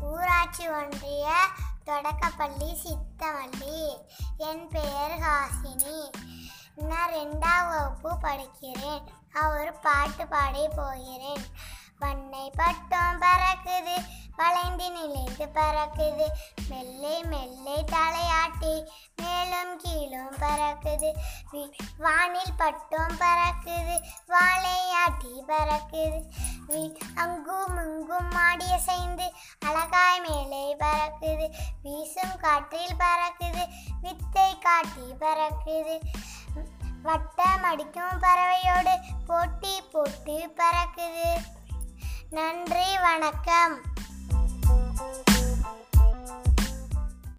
ஊராட்சி ஒன்றிய தொடக்கப்பள்ளி சித்தமல்லி என் பெயர் ஹாசினி. நான் ரெண்டாம் வகுப்பு படிக்கிறேன். நான் ஒரு பாட்டு பாடி போகிறேன். பண்ணை பட்டம் பறக்குது. வளைந்து நிலைந்து பறக்குது. மெல்லை மெல்லை தலையாட்டி மேலும் கீழும் பறக்குது. வானில் பட்டம் பறக்குது. வாழையாட்டி பறக்குது. அங்கும் இங்கும் மாடி அசைந்து அழகாய் மேலே பறக்குது. வீசும் காற்றில் பறக்குது வித்தை காட்டி பறக்குது. வட்டம் அடிக்கும் பறவையோடு போட்டி போட்டு பறக்குது. நன்றி வணக்கம்.